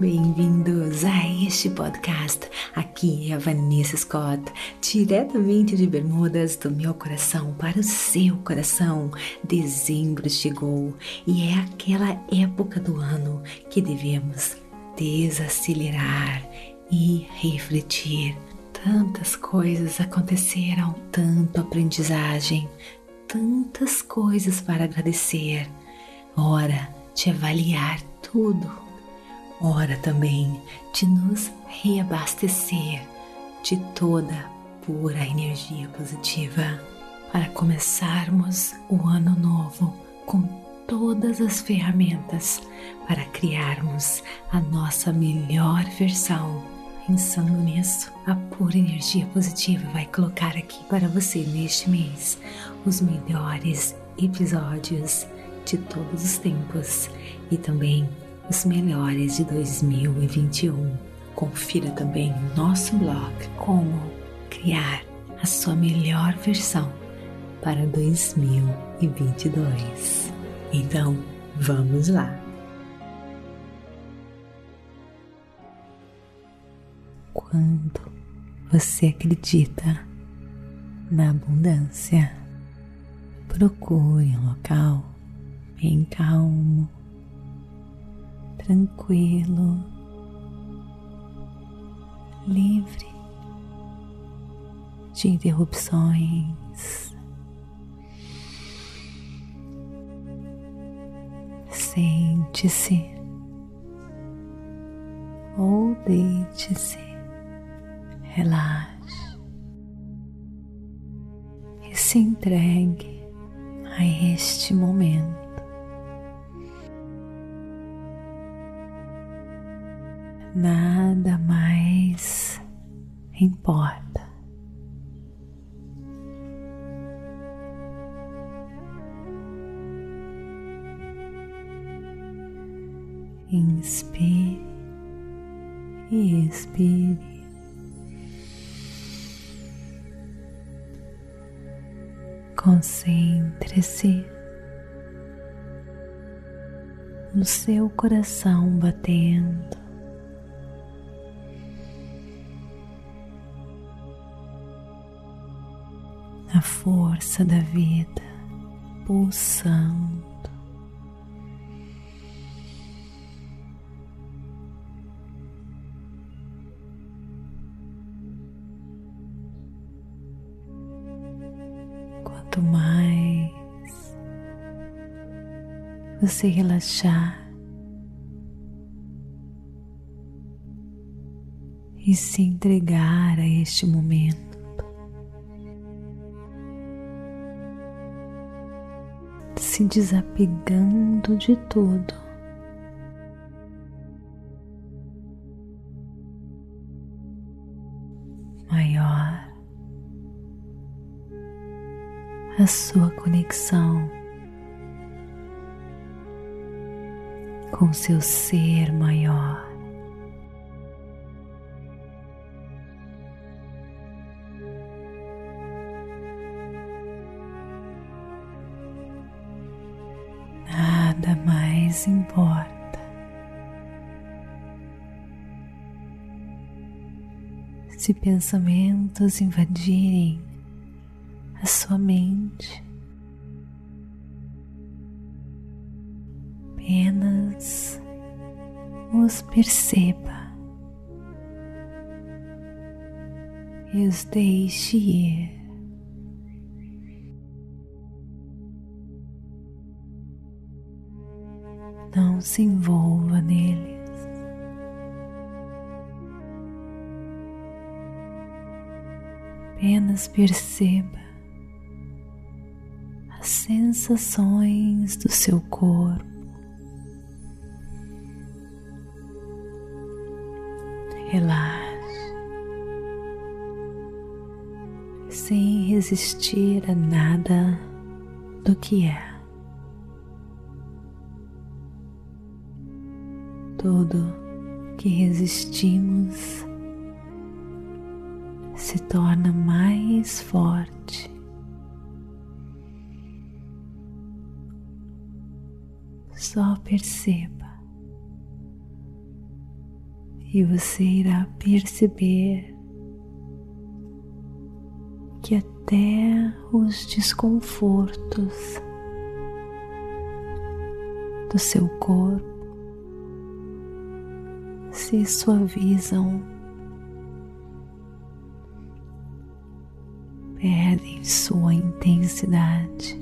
Bem-vindos a este podcast. Aqui é a Vanessa Scott, diretamente de Bermudas, do meu coração para o seu coração. Dezembro chegou e é aquela época do ano que devemos desacelerar e refletir. Tantas coisas aconteceram, tanto aprendizagem, tantas coisas para agradecer. Hora de avaliar tudo hora também de nos reabastecer de toda pura energia positiva para começarmos o ano novo com todas as ferramentas para criarmos a nossa melhor versão. Pensando nisso, a pura energia positiva vai colocar aqui para você neste mês os melhores episódios de todos os tempos e também os melhores de 2021. Confira também nosso blog Como Criar a Sua Melhor Versão para 2022. Então, vamos lá! Quando você acredita na abundância, procure um local bem calmo tranquilo, livre de interrupções. Sente-se ou deite-se, relaxe e se entregue a este momento. Nada mais importa. Inspire e expire. Concentre-se no seu coração batendo. A força da vida pulsando. Quanto mais você relaxar e se entregar a este momento, se desapegando de tudo. Maior a sua conexão com seu ser maior. Se pensamentos invadirem a sua mente, apenas os perceba e os deixe ir. não se envolva neles. Apenas perceba as sensações do seu corpo. Relaxe, sem resistir a nada do que é. tudo que resistimos se torna mais forte. Só perceba e você irá perceber que até os desconfortos do seu corpo se suavizam, perdem sua intensidade.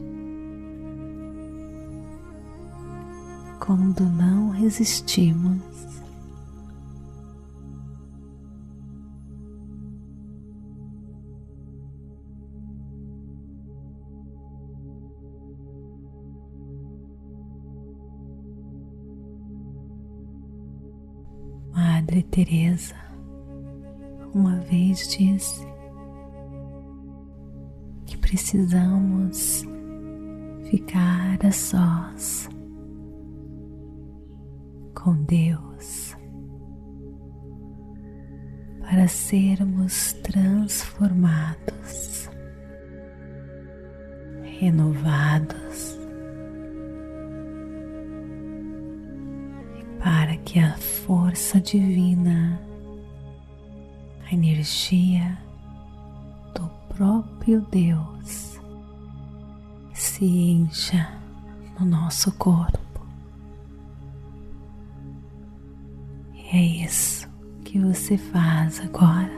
Quando não resistimos Madre Teresa uma vez disse precisamos ficar a sós com Deus para sermos transformados, renovados para que a força divina, a energia próprio Deus se encha no nosso corpo. E é isso que você faz agora.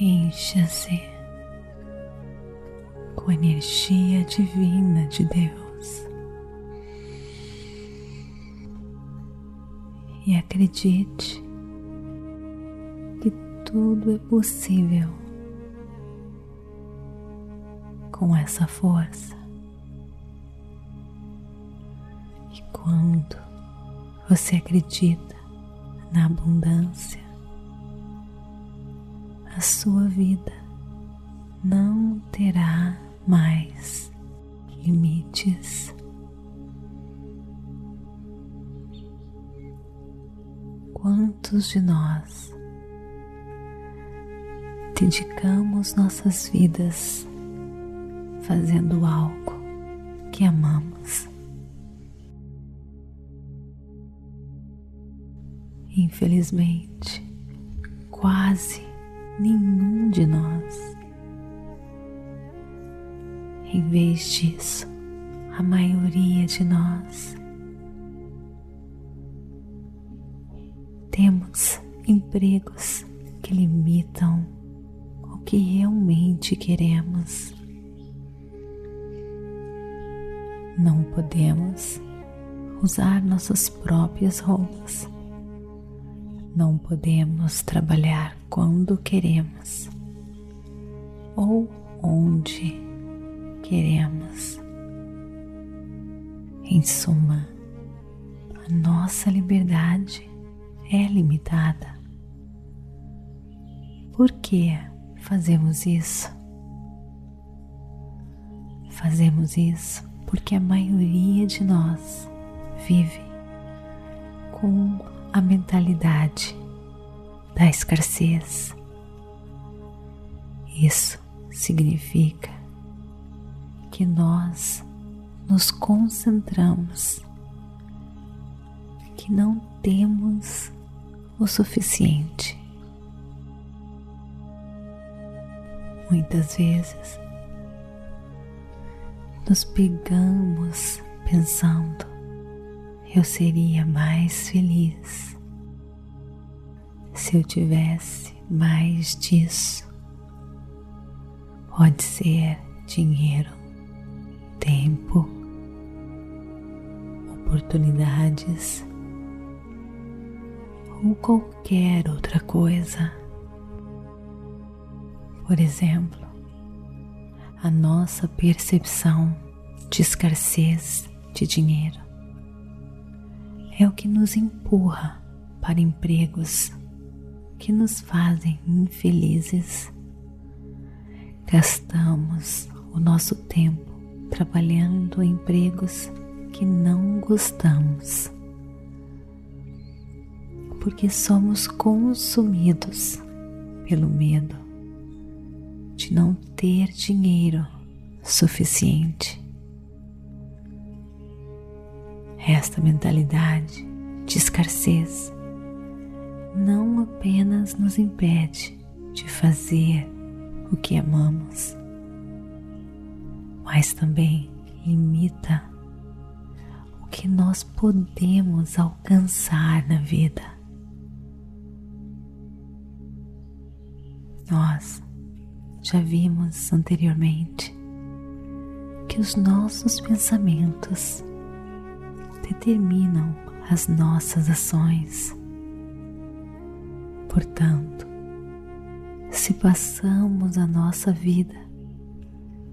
Encha-se com a energia divina de Deus. E acredite que tudo é possível com essa força. E quando você acredita na abundância, a sua vida não terá mais limites. Quantos de nós dedicamos nossas vidas fazendo algo que amamos? Infelizmente, quase nenhum de nós em vez disso, a maioria de nós temos empregos que limitam o que realmente queremos. Não podemos usar nossas próprias roupas. Não podemos trabalhar quando queremos ou onde queremos. Em suma, a nossa liberdade é limitada. Por que fazemos isso? Fazemos isso porque a maioria de nós vive com a mentalidade da escassez. Isso significa que nós nos concentramos, que não temos o suficiente. Muitas vezes nos pegamos pensando, eu seria mais feliz se eu tivesse mais disso. Pode ser dinheiro tempo, oportunidades ou qualquer outra coisa. Por exemplo, a nossa percepção de escassez de dinheiro é o que nos empurra para empregos que nos fazem infelizes. Gastamos o nosso tempo trabalhando em empregos que não gostamos, porque somos consumidos pelo medo de não ter dinheiro suficiente. Esta mentalidade de escassez não apenas nos impede de fazer o que amamos, mas também limita o que nós podemos alcançar na vida. Nós já vimos anteriormente que os nossos pensamentos determinam as nossas ações. Portanto, se passamos a nossa vida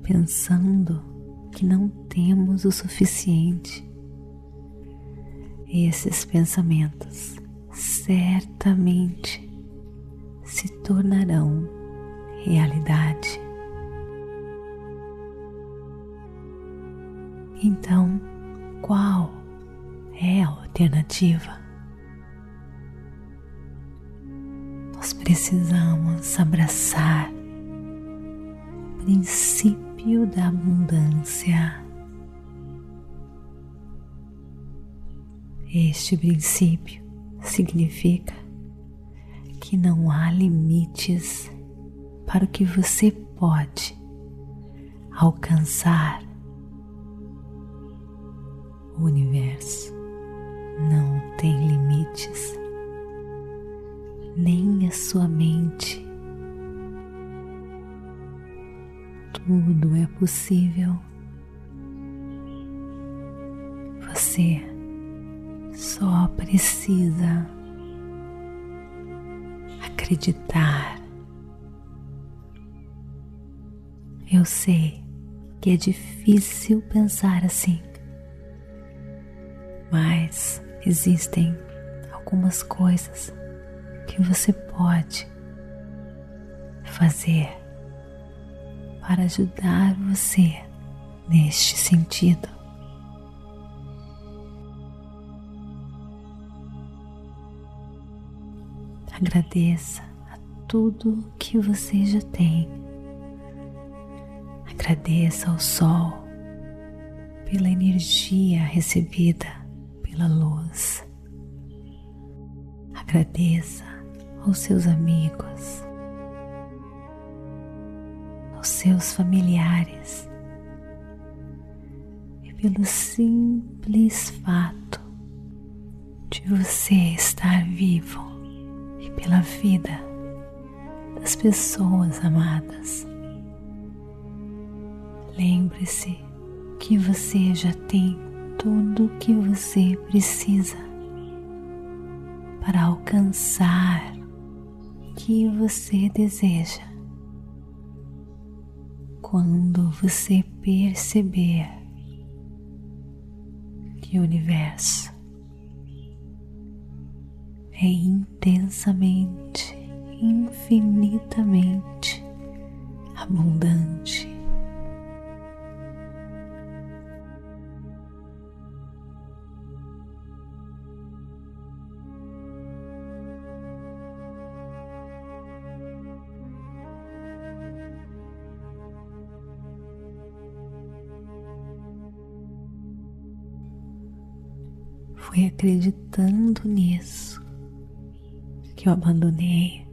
pensando que não temos o suficiente, esses pensamentos certamente se tornarão realidade. Então, qual é a alternativa? Nós precisamos abraçar o princípio da abundância. Este princípio significa que não há limites para o que você pode alcançar. O universo não tem limites, nem a sua mente. Tudo é possível. Você só precisa acreditar. Eu sei que é difícil pensar assim, mas existem algumas coisas que você pode fazer para ajudar você neste sentido. Agradeça a tudo que você já tem. Agradeça ao sol pela energia recebida pela luz. Agradeça aos seus amigos, aos seus familiares e pelo simples fato de você estar vivo pela vida das pessoas amadas. Lembre-se que você já tem tudo o que você precisa para alcançar o que você deseja. Quando você perceber que o universo é intensamente, infinitamente abundante. Foi acreditando nisso que eu abandonei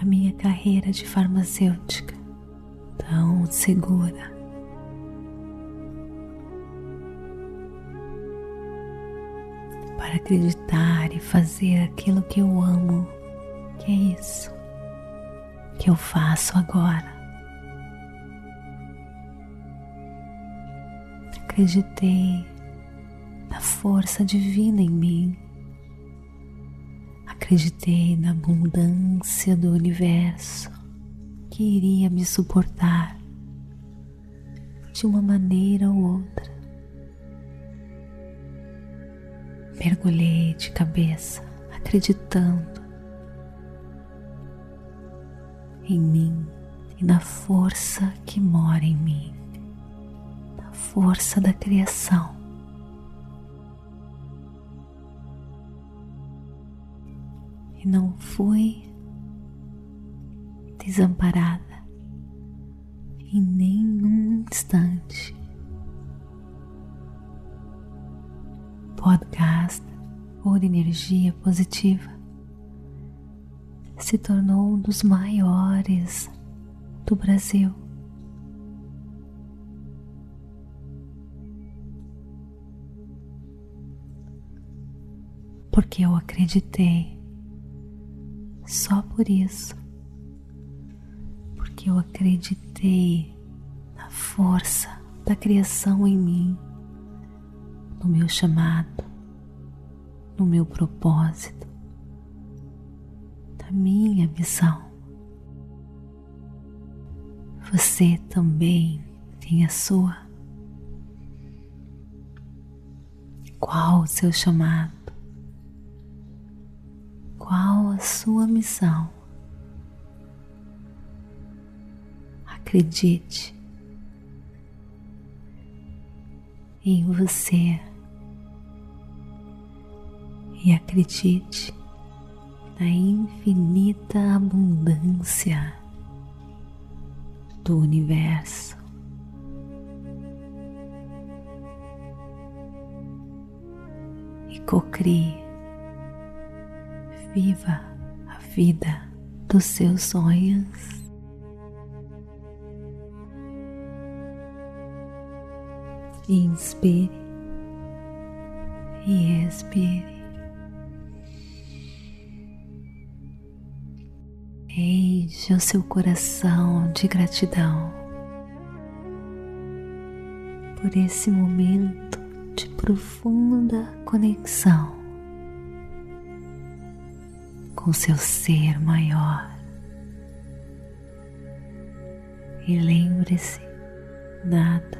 a minha carreira de farmacêutica tão segura. Para acreditar e fazer aquilo que eu amo, que é isso que eu faço agora. Acreditei na força divina em mim Acreditei na abundância do universo que iria me suportar de uma maneira ou outra. Mergulhei de cabeça, acreditando em mim e na força que mora em mim, na força da criação. E não fui desamparada em nenhum instante. Podcast por energia positiva se tornou um dos maiores do Brasil. Porque eu acreditei, só por isso, porque eu acreditei na força da criação em mim, no meu chamado, no meu propósito, na minha missão. Você também tem a sua. Qual o seu chamado? Qual a sua missão? Acredite em você e acredite na infinita abundância do universo. E cocrie, viva a vida dos seus sonhos. Inspire e expire. Enche o seu coração de gratidão por esse momento de profunda conexão com seu ser maior. E lembre-se, nada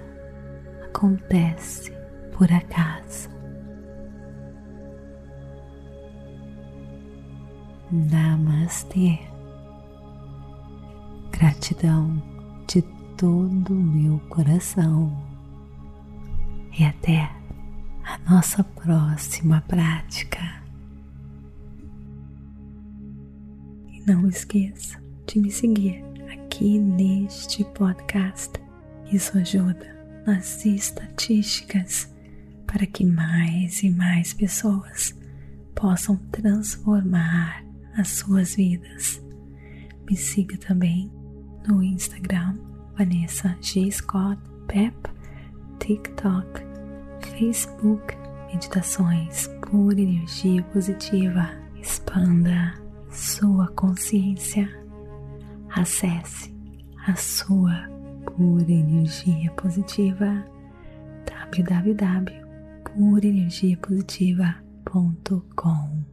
acontece por acaso. Namastê. Gratidão de todo o meu coração. E até a nossa próxima prática. Não esqueça de me seguir aqui neste podcast. Isso ajuda nas estatísticas para que mais e mais pessoas possam transformar as suas vidas. Me siga também no Instagram Vanessa G. Scott Pep, TikTok, Facebook Meditações por Energia Positiva. Expanda sua consciência. Acesse a sua pura energia positiva www.purenergiapositiva.com